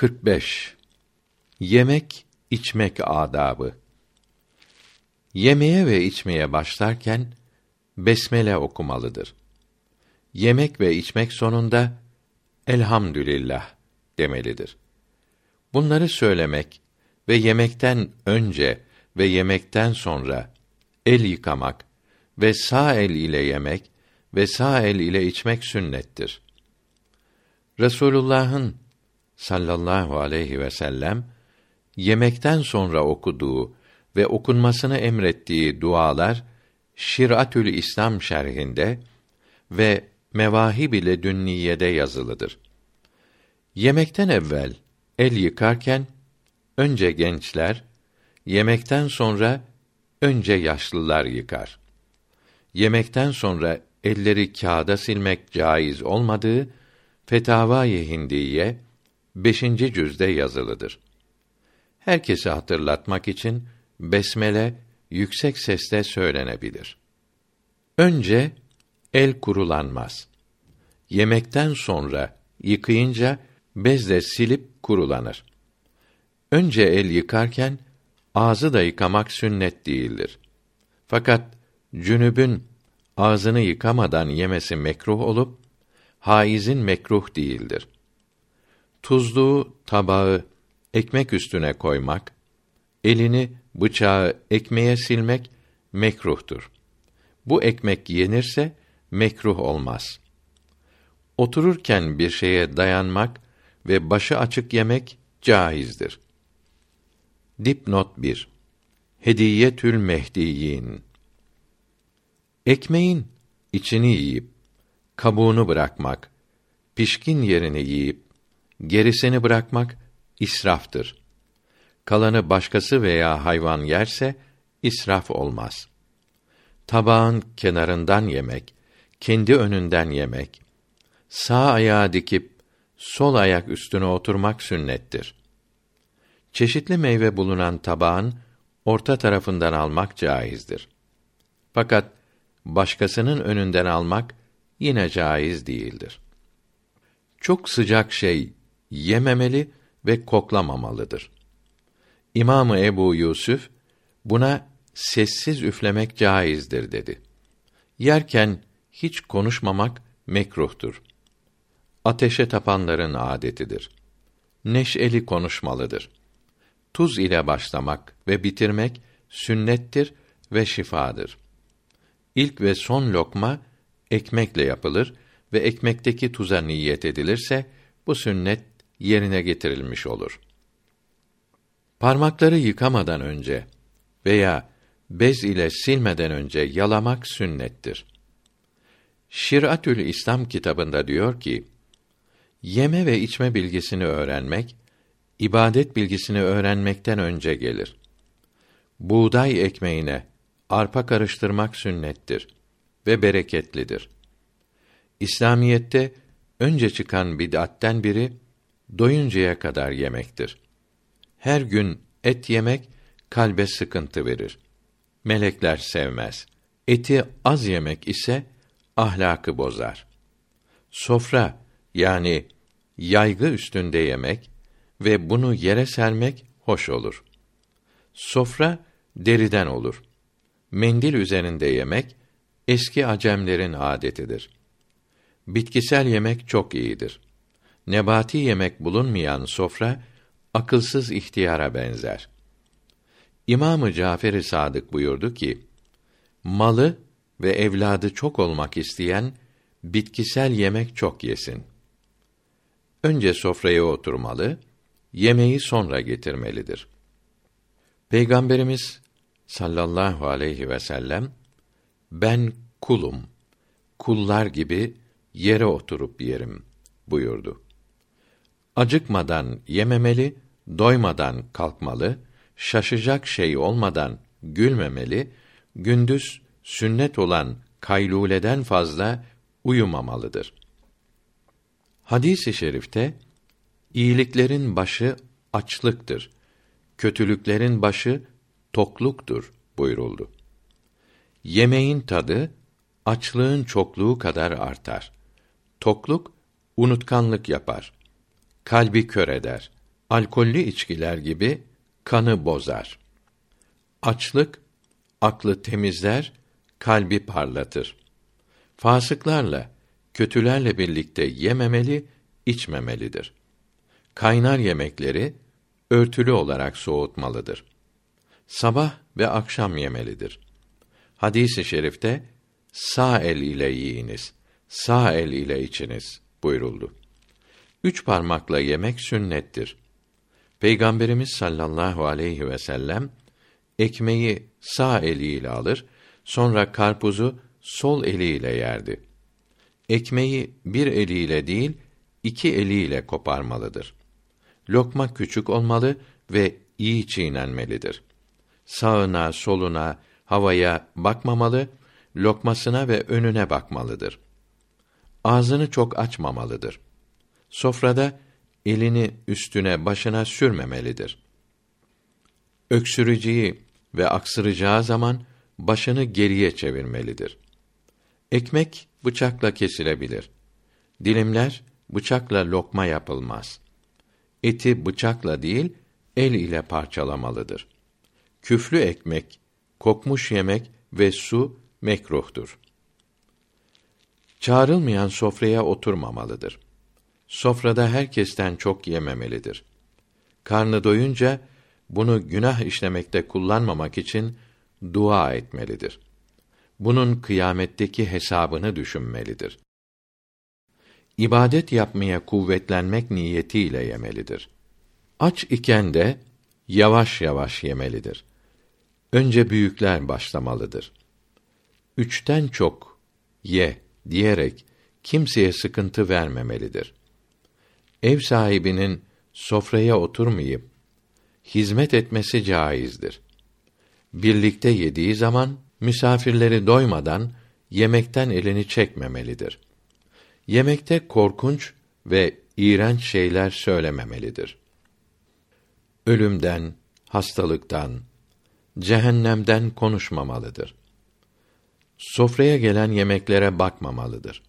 45 Yemek içmek adabı. Yemeye ve içmeye başlarken besmele okumalıdır. Yemek ve içmek sonunda elhamdülillah demelidir. Bunları söylemek ve yemekten önce ve yemekten sonra el yıkamak ve sağ el ile yemek ve sağ el ile içmek sünnettir. Resulullah'ın sallallahu aleyhi ve sellem yemekten sonra okuduğu ve okunmasını emrettiği dualar Şiratül İslam şerhinde ve Mevahib ile Dünniyede yazılıdır. Yemekten evvel el yıkarken önce gençler, yemekten sonra önce yaşlılar yıkar. Yemekten sonra elleri kağıda silmek caiz olmadığı Fetavai Hindiye 5. cüzde yazılıdır. Herkese hatırlatmak için besmele yüksek sesle söylenebilir. Önce el kurulanmaz. Yemekten sonra yıkayınca bezle silip kurulanır. Önce el yıkarken ağzı da yıkamak sünnet değildir. Fakat cünübün ağzını yıkamadan yemesi mekruh olup haizin mekruh değildir. Tuzluğu tabağı ekmek üstüne koymak, elini bıçağı ekmeğe silmek mekruhtur. Bu ekmek yenirse mekruh olmaz. Otururken bir şeye dayanmak ve başı açık yemek caizdir. Dipnot 1. Hediyetül Mehdiyin. Ekmeğin içini yiyip kabuğunu bırakmak, pişkin yerini yiyip gerisini bırakmak israftır. Kalanı başkası veya hayvan yerse israf olmaz. Tabağın kenarından yemek, kendi önünden yemek, sağ ayağı dikip sol ayak üstüne oturmak sünnettir. Çeşitli meyve bulunan tabağın orta tarafından almak caizdir. Fakat başkasının önünden almak yine caiz değildir. Çok sıcak şey yememeli ve koklamamalıdır. İmamı Ebu Yusuf buna sessiz üflemek caizdir dedi. Yerken hiç konuşmamak mekruhtur. Ateşe tapanların adetidir. Neşeli konuşmalıdır. Tuz ile başlamak ve bitirmek sünnettir ve şifadır. İlk ve son lokma ekmekle yapılır ve ekmekteki tuza niyet edilirse bu sünnet yerine getirilmiş olur. Parmakları yıkamadan önce veya bez ile silmeden önce yalamak sünnettir. Şiratül İslam kitabında diyor ki: Yeme ve içme bilgisini öğrenmek ibadet bilgisini öğrenmekten önce gelir. Buğday ekmeğine arpa karıştırmak sünnettir ve bereketlidir. İslamiyette önce çıkan bid'atten biri doyuncaya kadar yemektir. Her gün et yemek kalbe sıkıntı verir. Melekler sevmez. Eti az yemek ise ahlakı bozar. Sofra yani yaygı üstünde yemek ve bunu yere sermek hoş olur. Sofra deriden olur. Mendil üzerinde yemek eski acemlerin adetidir. Bitkisel yemek çok iyidir. Nebati yemek bulunmayan sofra akılsız ihtiyara benzer. İmamı Cafer-i Sadık buyurdu ki: Malı ve evladı çok olmak isteyen bitkisel yemek çok yesin. Önce sofraya oturmalı, yemeği sonra getirmelidir. Peygamberimiz sallallahu aleyhi ve sellem ben kulum, kullar gibi yere oturup yerim buyurdu. Acıkmadan yememeli, doymadan kalkmalı, şaşacak şey olmadan gülmemeli, gündüz sünnet olan kayluleden fazla uyumamalıdır. Hadis-i şerifte iyiliklerin başı açlıktır, kötülüklerin başı tokluktur buyuruldu. Yemeğin tadı açlığın çokluğu kadar artar. Tokluk unutkanlık yapar. Kalbi kör eder. alkollü içkiler gibi kanı bozar. Açlık aklı temizler, kalbi parlatır. Fasıklarla, kötülerle birlikte yememeli, içmemelidir. Kaynar yemekleri örtülü olarak soğutmalıdır. Sabah ve akşam yemelidir. Hadisi i şerifte sağ el ile yiyiniz, sağ el ile içiniz buyuruldu. Üç parmakla yemek sünnettir. Peygamberimiz sallallahu aleyhi ve sellem ekmeği sağ eliyle alır, sonra karpuzu sol eliyle yerdi. Ekmeği bir eliyle değil, iki eliyle koparmalıdır. Lokma küçük olmalı ve iyi çiğnenmelidir. Sağına, soluna, havaya bakmamalı, lokmasına ve önüne bakmalıdır. Ağzını çok açmamalıdır. Sofrada elini üstüne başına sürmemelidir. Öksüreceği ve aksıracağı zaman başını geriye çevirmelidir. Ekmek bıçakla kesilebilir. Dilimler bıçakla lokma yapılmaz. Eti bıçakla değil, el ile parçalamalıdır. Küflü ekmek, kokmuş yemek ve su mekruhtur. Çağrılmayan sofraya oturmamalıdır. Sofrada herkesten çok yememelidir. Karnı doyunca bunu günah işlemekte kullanmamak için dua etmelidir. Bunun kıyametteki hesabını düşünmelidir. İbadet yapmaya kuvvetlenmek niyetiyle yemelidir. Aç iken de yavaş yavaş yemelidir. Önce büyükler başlamalıdır. Üçten çok ye diyerek kimseye sıkıntı vermemelidir. Ev sahibinin sofraya oturmayıp hizmet etmesi caizdir. Birlikte yediği zaman misafirleri doymadan yemekten elini çekmemelidir. Yemekte korkunç ve iğrenç şeyler söylememelidir. Ölümden, hastalıktan, cehennemden konuşmamalıdır. Sofraya gelen yemeklere bakmamalıdır.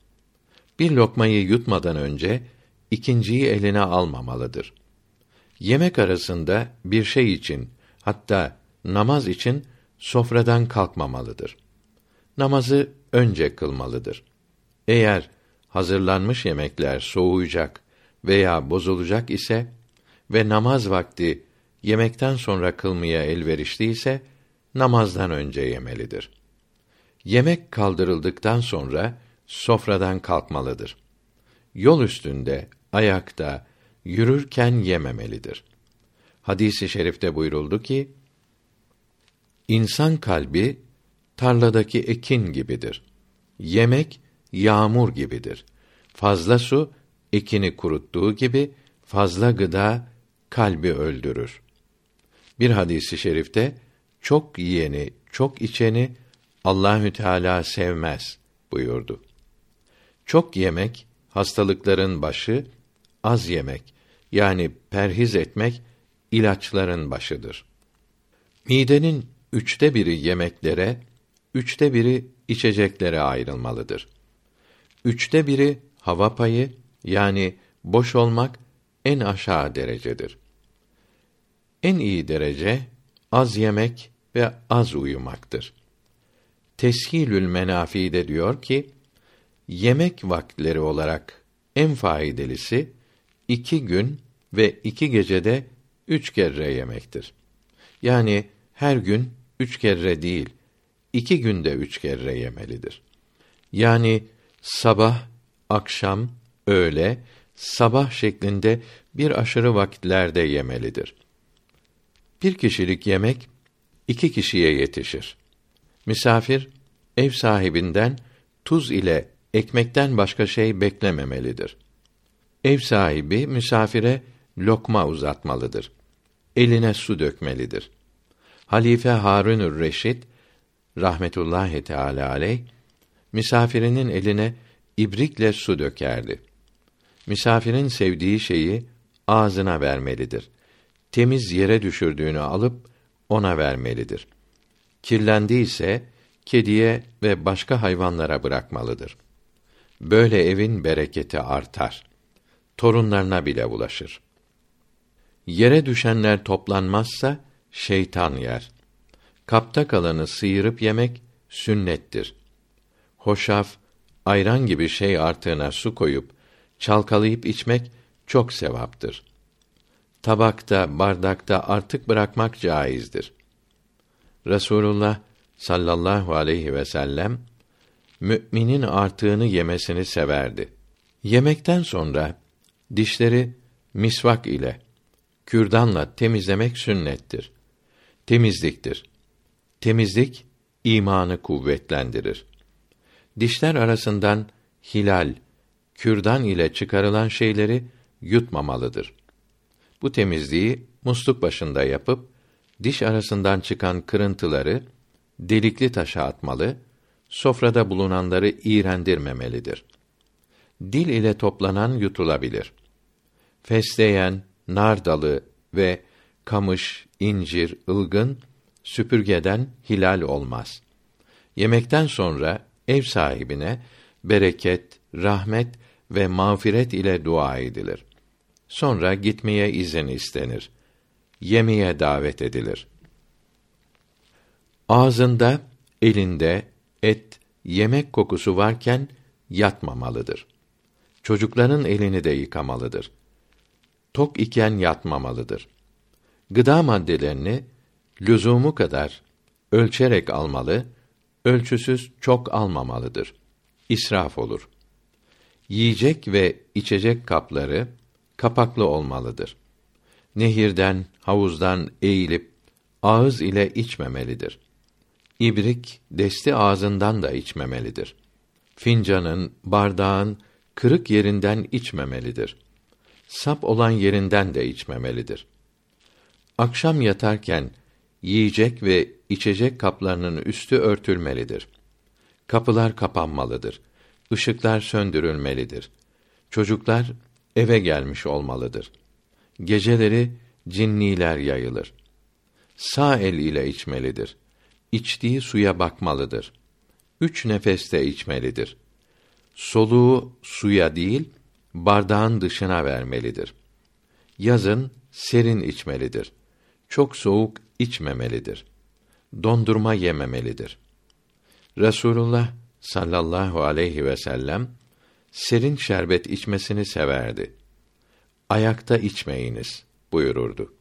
Bir lokmayı yutmadan önce ikinciyi eline almamalıdır. Yemek arasında bir şey için, hatta namaz için sofradan kalkmamalıdır. Namazı önce kılmalıdır. Eğer hazırlanmış yemekler soğuyacak veya bozulacak ise ve namaz vakti yemekten sonra kılmaya elverişliyse namazdan önce yemelidir. Yemek kaldırıldıktan sonra sofradan kalkmalıdır. Yol üstünde, ayakta, yürürken yememelidir. Hadisi i şerifte buyuruldu ki: İnsan kalbi tarladaki ekin gibidir. Yemek yağmur gibidir. Fazla su ekini kuruttuğu gibi fazla gıda kalbi öldürür. Bir hadisi şerifte çok yiyeni, çok içeni Allahü Teala sevmez buyurdu. Çok yemek hastalıkların başı, az yemek yani perhiz etmek ilaçların başıdır. Midenin üçte biri yemeklere, üçte biri içeceklere ayrılmalıdır. Üçte biri hava payı yani boş olmak en aşağı derecedir. En iyi derece az yemek ve az uyumaktır. Teshilül Menafi de diyor ki, yemek vakitleri olarak en faydalısı iki gün ve iki gecede üç kere yemektir. Yani her gün üç kere değil, iki günde üç kere yemelidir. Yani sabah, akşam, öğle, sabah şeklinde bir aşırı vakitlerde yemelidir. Bir kişilik yemek iki kişiye yetişir. Misafir ev sahibinden tuz ile ekmekten başka şey beklememelidir. Ev sahibi misafire lokma uzatmalıdır. Eline su dökmelidir. Halife Harunür Reşid rahmetullahi teala aleyh misafirinin eline ibrikle su dökerdi. Misafirin sevdiği şeyi ağzına vermelidir. Temiz yere düşürdüğünü alıp ona vermelidir. Kirlendiyse kediye ve başka hayvanlara bırakmalıdır. Böyle evin bereketi artar. Torunlarına bile bulaşır. Yere düşenler toplanmazsa şeytan yer. Kapta kalanı sıyırıp yemek sünnettir. Hoşaf, ayran gibi şey artığına su koyup çalkalayıp içmek çok sevaptır. Tabakta, bardakta artık bırakmak caizdir. Resulullah sallallahu aleyhi ve sellem müminin artığını yemesini severdi. Yemekten sonra dişleri misvak ile kürdanla temizlemek sünnettir. Temizliktir. Temizlik imanı kuvvetlendirir. Dişler arasından hilal, kürdan ile çıkarılan şeyleri yutmamalıdır. Bu temizliği musluk başında yapıp diş arasından çıkan kırıntıları delikli taşa atmalı, sofrada bulunanları iğrendirmemelidir. Dil ile toplanan yutulabilir. Fesleğen, nar dalı ve kamış, incir, ılgın süpürgeden hilal olmaz. Yemekten sonra ev sahibine bereket, rahmet ve mağfiret ile dua edilir. Sonra gitmeye izin istenir. Yemeğe davet edilir. Ağzında, elinde et, yemek kokusu varken yatmamalıdır. Çocukların elini de yıkamalıdır. Tok iken yatmamalıdır. Gıda maddelerini lüzumu kadar ölçerek almalı, ölçüsüz çok almamalıdır. İsraf olur. Yiyecek ve içecek kapları kapaklı olmalıdır. Nehirden, havuzdan eğilip ağız ile içmemelidir. İbrik, desti ağzından da içmemelidir. Fincanın, bardağın kırık yerinden içmemelidir. Sap olan yerinden de içmemelidir. Akşam yatarken yiyecek ve içecek kaplarının üstü örtülmelidir. Kapılar kapanmalıdır. Işıklar söndürülmelidir. Çocuklar eve gelmiş olmalıdır. Geceleri cinniler yayılır. Sağ el ile içmelidir. İçtiği suya bakmalıdır. Üç nefeste içmelidir. Soluğu suya değil, bardağın dışına vermelidir. Yazın serin içmelidir. Çok soğuk içmemelidir. Dondurma yememelidir. Resulullah sallallahu aleyhi ve sellem serin şerbet içmesini severdi. Ayakta içmeyiniz buyururdu.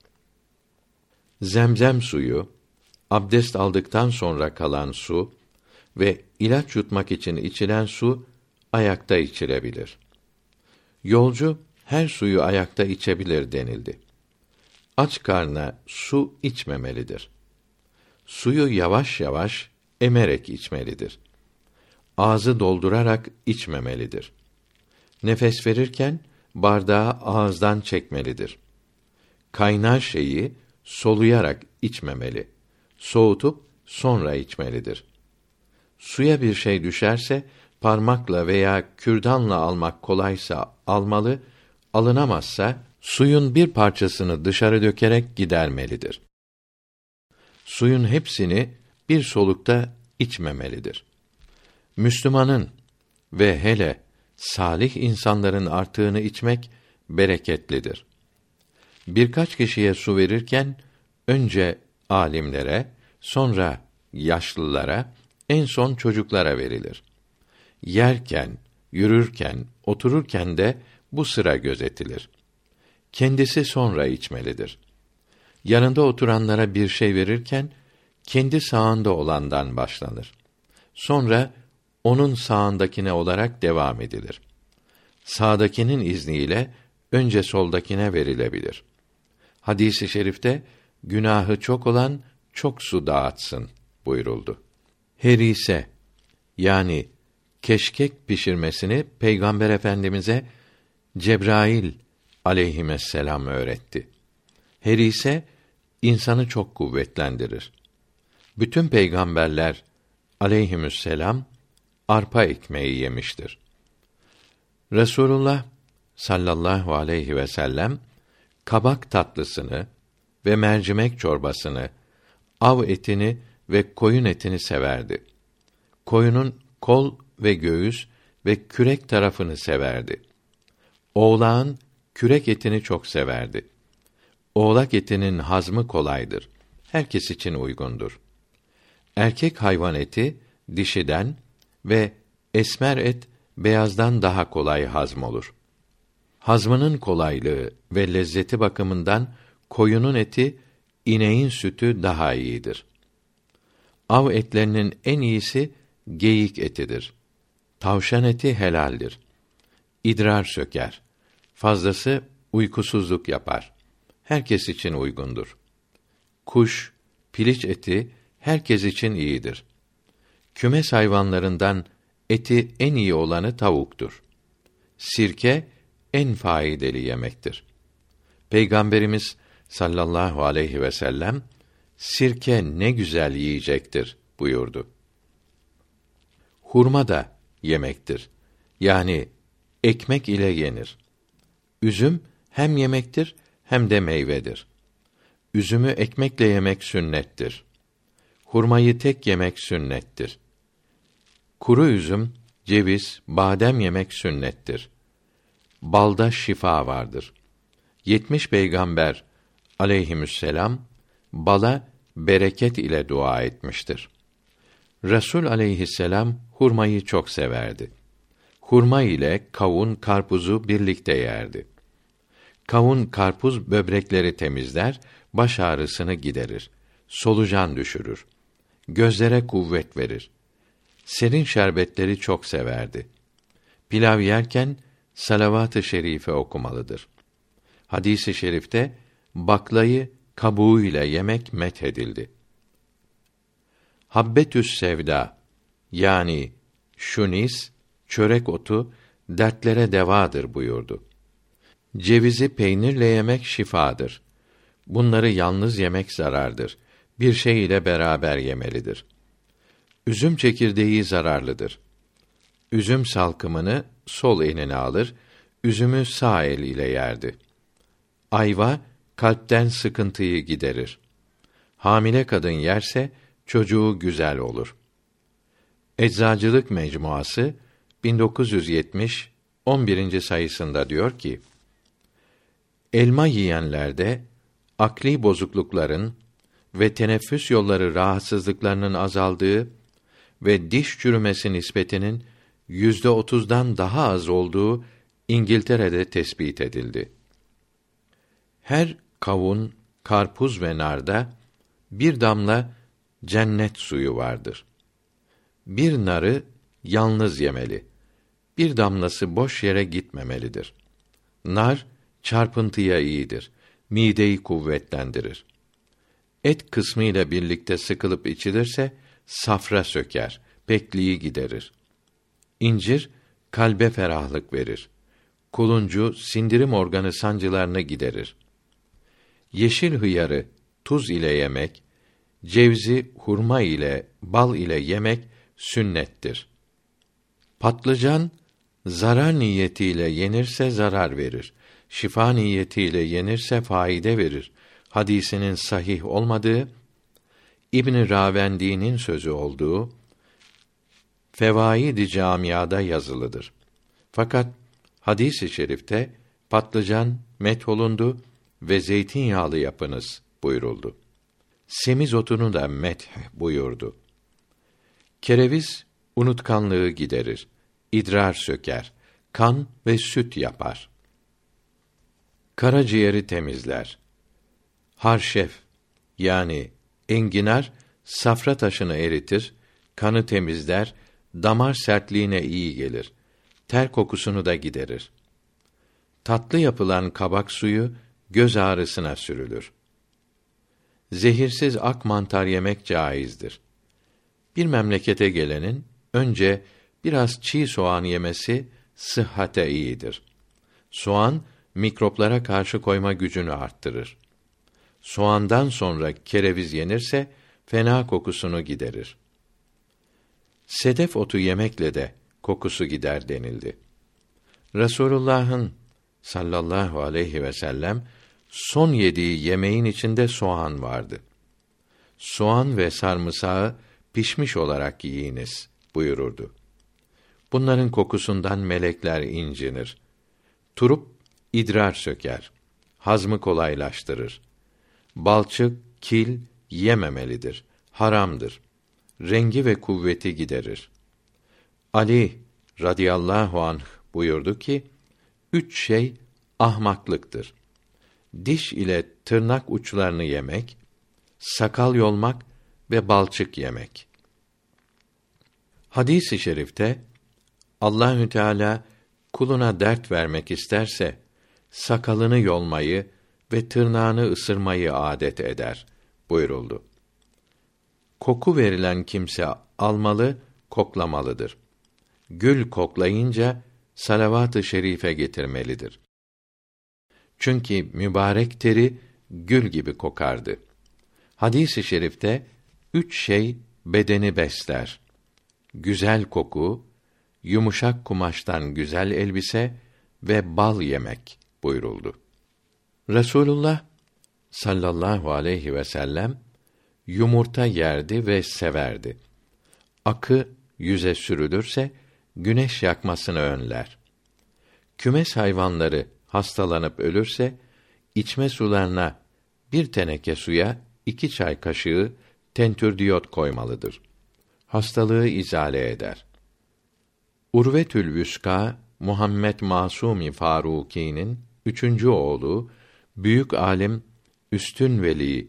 Zemzem suyu, abdest aldıktan sonra kalan su ve ilaç yutmak için içilen su ayakta içilebilir. Yolcu her suyu ayakta içebilir denildi. Aç karna su içmemelidir. Suyu yavaş yavaş emerek içmelidir. Ağzı doldurarak içmemelidir. Nefes verirken bardağı ağızdan çekmelidir. Kaynar şeyi soluyarak içmemeli. Soğutup sonra içmelidir. Suya bir şey düşerse parmakla veya kürdanla almak kolaysa almalı, alınamazsa suyun bir parçasını dışarı dökerek gidermelidir. Suyun hepsini bir solukta içmemelidir. Müslümanın ve hele salih insanların artığını içmek bereketlidir. Birkaç kişiye su verirken önce alimlere, sonra yaşlılara, en son çocuklara verilir. Yerken, yürürken, otururken de bu sıra gözetilir. Kendisi sonra içmelidir. Yanında oturanlara bir şey verirken kendi sağında olandan başlanır. Sonra onun sağındakine olarak devam edilir. Sağdakinin izniyle önce soldakine verilebilir. Hadisi i şerifte günahı çok olan çok su dağıtsın buyuruldu. Herise yani keşkek pişirmesini Peygamber Efendimize Cebrail aleyhisselam öğretti. Herise insanı çok kuvvetlendirir. Bütün peygamberler aleyhisselam arpa ekmeği yemiştir. Resulullah sallallahu aleyhi ve sellem kabak tatlısını ve mercimek çorbasını, av etini ve koyun etini severdi. Koyunun kol ve göğüs ve kürek tarafını severdi. Oğlağın kürek etini çok severdi. Oğlak etinin hazmı kolaydır. Herkes için uygundur. Erkek hayvan eti dişiden ve esmer et beyazdan daha kolay hazm olur. Hazmının kolaylığı ve lezzeti bakımından koyunun eti ineğin sütü daha iyidir. Av etlerinin en iyisi geyik etidir. Tavşan eti helaldir. İdrar söker. Fazlası uykusuzluk yapar. Herkes için uygundur. Kuş, piliç eti herkes için iyidir. Kümes hayvanlarından eti en iyi olanı tavuktur. Sirke en faydalı yemektir. Peygamberimiz sallallahu aleyhi ve sellem sirke ne güzel yiyecektir buyurdu. Hurma da yemektir. Yani ekmek ile yenir. Üzüm hem yemektir hem de meyvedir. Üzümü ekmekle yemek sünnettir. Hurmayı tek yemek sünnettir. Kuru üzüm, ceviz, badem yemek sünnettir. Balda şifa vardır. Yetmiş peygamber aleyhisselam bala bereket ile dua etmiştir. Resul aleyhisselam hurmayı çok severdi. Hurma ile kavun, karpuzu birlikte yerdi. Kavun, karpuz böbrekleri temizler, baş ağrısını giderir. Solucan düşürür. Gözlere kuvvet verir. Serin şerbetleri çok severdi. Pilav yerken salavat-ı şerife okumalıdır. Hadisi şerifte baklayı kabuğuyla yemek methedildi. Habbetüs sevda yani şunis, çörek otu dertlere devadır buyurdu. Cevizi peynirle yemek şifadır. Bunları yalnız yemek zarardır. Bir şey ile beraber yemelidir. Üzüm çekirdeği zararlıdır. Üzüm salkımını sol eline alır, üzümü sağ el ile yerdi. Ayva kalpten sıkıntıyı giderir. Hamile kadın yerse çocuğu güzel olur. Eczacılık Mecmuası 1970 11. sayısında diyor ki: Elma yiyenlerde akli bozuklukların ve teneffüs yolları rahatsızlıklarının azaldığı ve diş çürümesi nispetinin yüzde otuzdan daha az olduğu İngiltere'de tespit edildi. Her kavun, karpuz ve narda bir damla cennet suyu vardır. Bir narı yalnız yemeli. Bir damlası boş yere gitmemelidir. Nar çarpıntıya iyidir. Mideyi kuvvetlendirir. Et kısmı ile birlikte sıkılıp içilirse safra söker, pekliği giderir. İncir kalbe ferahlık verir. Kuluncu sindirim organı sancılarını giderir. Yeşil hıyarı tuz ile yemek, cevzi hurma ile bal ile yemek sünnettir. Patlıcan zarar niyetiyle yenirse zarar verir. Şifa niyetiyle yenirse faide verir. Hadisinin sahih olmadığı İbn Ravendi'nin sözü olduğu Fevaid-i Camiada yazılıdır. Fakat hadis-i şerifte patlıcan metholundu ve zeytinyağlı yapınız buyuruldu. Semiz otunu da met buyurdu. Kereviz unutkanlığı giderir, idrar söker, kan ve süt yapar. Karaciğeri temizler. Harşef yani enginar safra taşını eritir, kanı temizler, damar sertliğine iyi gelir. Ter kokusunu da giderir. Tatlı yapılan kabak suyu göz ağrısına sürülür. Zehirsiz ak mantar yemek caizdir. Bir memlekete gelenin önce biraz çiğ soğan yemesi sıhhate iyidir. Soğan mikroplara karşı koyma gücünü arttırır. Soğandan sonra kereviz yenirse fena kokusunu giderir. Sedef otu yemekle de kokusu gider denildi. Resulullah'ın sallallahu aleyhi ve sellem son yediği yemeğin içinde soğan vardı. Soğan ve sarımsağı pişmiş olarak yiyiniz buyururdu. Bunların kokusundan melekler incinir. Turup idrar söker. hazmı kolaylaştırır. Balçık, kil yememelidir. Haramdır. Rengi ve kuvveti giderir. Ali radıyallahu anh buyurdu ki, üç şey ahmaklıktır. Diş ile tırnak uçlarını yemek, sakal yolmak ve balçık yemek. Hadis-i şerifte Allahü Teala kuluna dert vermek isterse sakalını yolmayı ve tırnağını ısırmayı adet eder buyuruldu. Koku verilen kimse almalı, koklamalıdır. Gül koklayınca salavat-ı şerife getirmelidir. Çünkü mübarek teri gül gibi kokardı. Hadis-i şerifte üç şey bedeni besler. Güzel koku, yumuşak kumaştan güzel elbise ve bal yemek buyuruldu. Resulullah sallallahu aleyhi ve sellem yumurta yerdi ve severdi. Akı yüze sürülürse güneş yakmasını önler. Kümes hayvanları hastalanıp ölürse içme sularına bir teneke suya iki çay kaşığı tentürdiyot koymalıdır. Hastalığı izale eder. Urvetül Vüska Muhammed Masumi Faruki'nin üçüncü oğlu, büyük alim, üstün veli,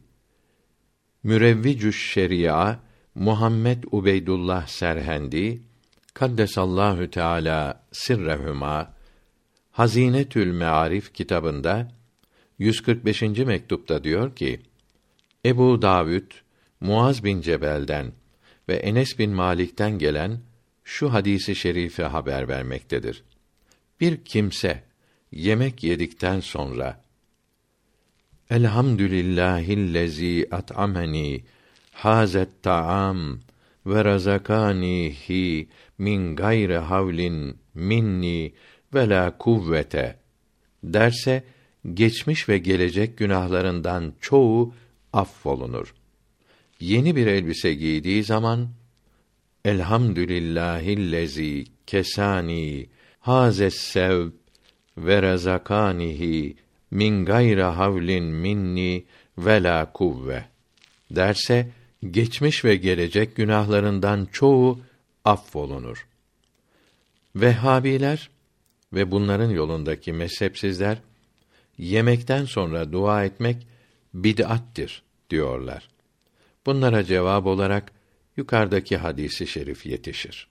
mürevvicüş şeria, Muhammed Ubeydullah Serhendi, Kaddesallahu Teala sirrehuma, Hazinetül Mearif kitabında 145. mektupta diyor ki: Ebu Davud Muaz bin Cebel'den ve Enes bin Malik'ten gelen şu hadisi şerife haber vermektedir. Bir kimse yemek yedikten sonra Elhamdülillahillezî at'ameni hazet ta'am ve razakanihi min gayri havlin minni ve la kuvvete derse geçmiş ve gelecek günahlarından çoğu affolunur. Yeni bir elbise giydiği zaman Elhamdülillahillezî kesani hazes sev ve razakanihi min gayra havlin minni ve la kuvve derse geçmiş ve gelecek günahlarından çoğu affolunur. Vehhabiler ve bunların yolundaki mezhepsizler yemekten sonra dua etmek bid'attir diyorlar. Bunlara cevap olarak yukarıdaki hadisi şerif yetişir.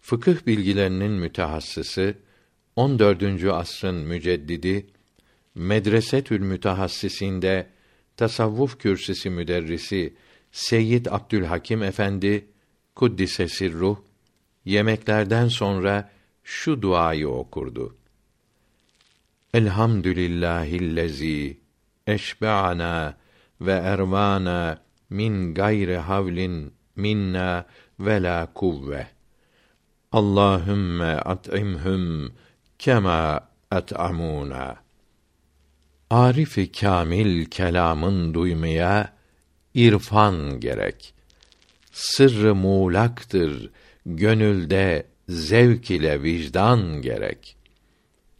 Fıkıh bilgilerinin mütehassısı 14. asrın müceddidi Medresetül Mütehassisinde tasavvuf kürsüsü müderrisi Seyyid Abdülhakim Efendi kuddise sirruh yemeklerden sonra şu duayı okurdu. Elhamdülillahillezî eşbe'ana ve ervana min gayri havlin minna ve la kuvve. Allahümme at'imhum kema at'amuna. Arifi kamil kelamın duymaya irfan gerek. Sırrı muğlaktır gönülde zevk ile vicdan gerek.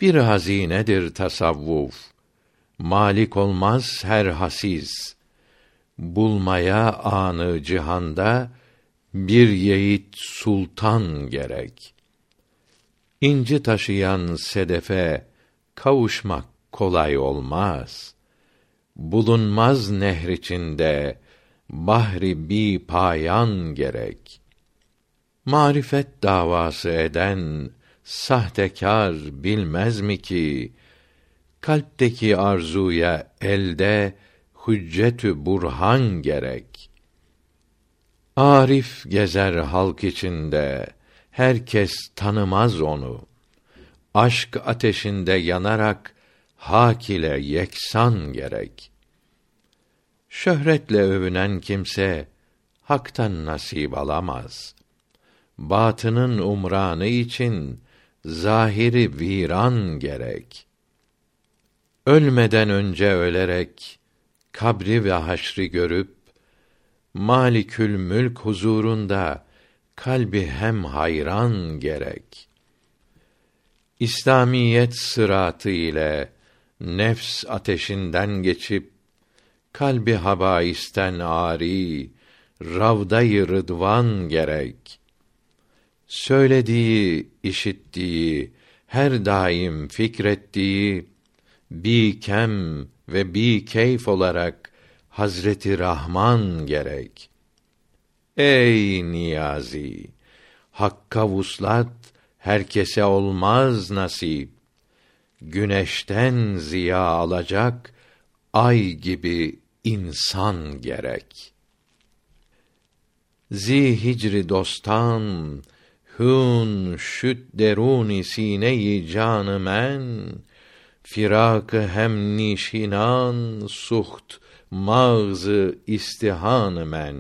Bir hazinedir tasavvuf. Malik olmaz her hasiz. Bulmaya anı cihanda bir yiğit sultan gerek. İnci taşıyan sedefe kavuşmak kolay olmaz. Bulunmaz nehr içinde bahri bi payan gerek. Marifet davası eden sahtekar bilmez mi ki kalpteki arzuya elde hüccetü burhan gerek. Arif gezer halk içinde, herkes tanımaz onu. Aşk ateşinde yanarak hak ile yeksan gerek. Şöhretle övünen kimse haktan nasip alamaz. Batının umranı için zahiri viran gerek. Ölmeden önce ölerek kabri ve haşri görüp Malikül Mülk huzurunda kalbi hem hayran gerek. İslamiyet sıratı ile nefs ateşinden geçip kalbi habaisten ari ravdayı rıdvan gerek söylediği işittiği her daim fikrettiği bi kem ve bi keyf olarak Hazreti Rahman gerek. Ey Niyazi, Hakka vuslat herkese olmaz nasip. Güneşten ziya alacak ay gibi insan gerek. Zi hicri dostan Hun şüt deruni sine-i canı men firak hem nişinan suht mağzı istihan men